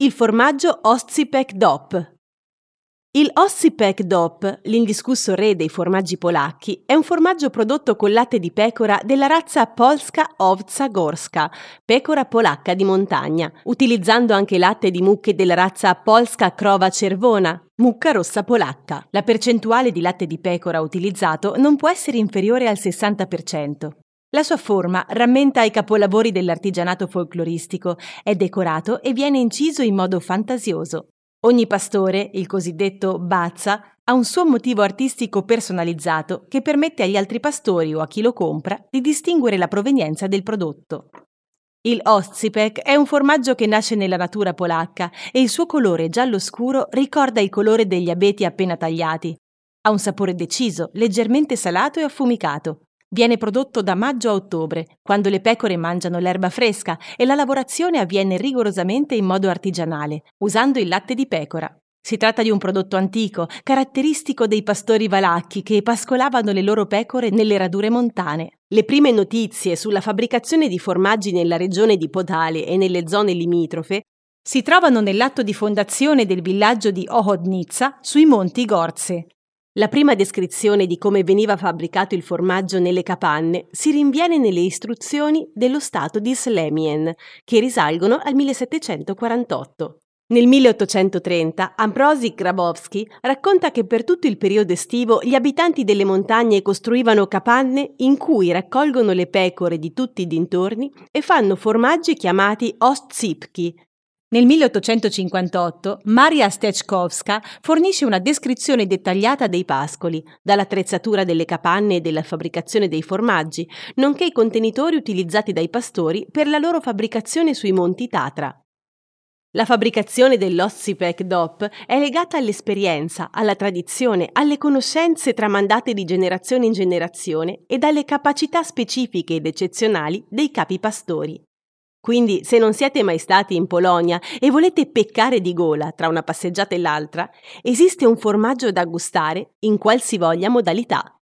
il formaggio Oscypek DOP. Il Oscypek DOP, l'indiscusso re dei formaggi polacchi, è un formaggio prodotto con latte di pecora della razza Polska Owca Gorska, pecora polacca di montagna, utilizzando anche latte di mucche della razza Polska Krowa Czerwona, mucca rossa polacca. La percentuale di latte di pecora utilizzato non può essere inferiore al 60%. La sua forma rammenta i capolavori dell'artigianato folcloristico, è decorato e viene inciso in modo fantasioso. Ogni pastore, il cosiddetto bazza, ha un suo motivo artistico personalizzato che permette agli altri pastori o a chi lo compra di distinguere la provenienza del prodotto. Il Oscypek è un formaggio che nasce nella natura polacca e il suo colore giallo scuro ricorda il colore degli abeti appena tagliati. Ha un sapore deciso, leggermente salato e affumicato. Viene prodotto da maggio a ottobre, quando le pecore mangiano l'erba fresca e la lavorazione avviene rigorosamente in modo artigianale, usando il latte di pecora. Si tratta di un prodotto antico, caratteristico dei pastori valacchi che pascolavano le loro pecore nelle radure montane. Le prime notizie sulla fabbricazione di formaggi nella regione di Podale e nelle zone limitrofe si trovano nell'atto di fondazione del villaggio di Ohodnitsa sui monti Gorze. La prima descrizione di come veniva fabbricato il formaggio nelle capanne si rinviene nelle istruzioni dello Stato di Slemien, che risalgono al 1748. Nel 1830 Ambrosi Grabowski racconta che per tutto il periodo estivo gli abitanti delle montagne costruivano capanne in cui raccolgono le pecore di tutti i dintorni e fanno formaggi chiamati ostzipki, nel 1858 Maria Stechkowska fornisce una descrizione dettagliata dei pascoli, dall'attrezzatura delle capanne e della fabbricazione dei formaggi, nonché i contenitori utilizzati dai pastori per la loro fabbricazione sui monti Tatra. La fabbricazione dell'Ossipec DOP è legata all'esperienza, alla tradizione, alle conoscenze tramandate di generazione in generazione e alle capacità specifiche ed eccezionali dei capi pastori. Quindi, se non siete mai stati in Polonia e volete peccare di gola tra una passeggiata e l'altra, esiste un formaggio da gustare in qualsivoglia modalità.